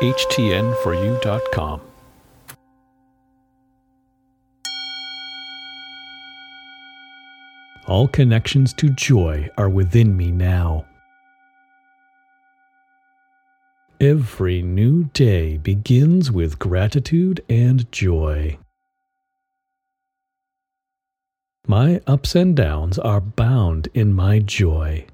HTN4U.com. All connections to joy are within me now. Every new day begins with gratitude and joy. My ups and downs are bound in my joy.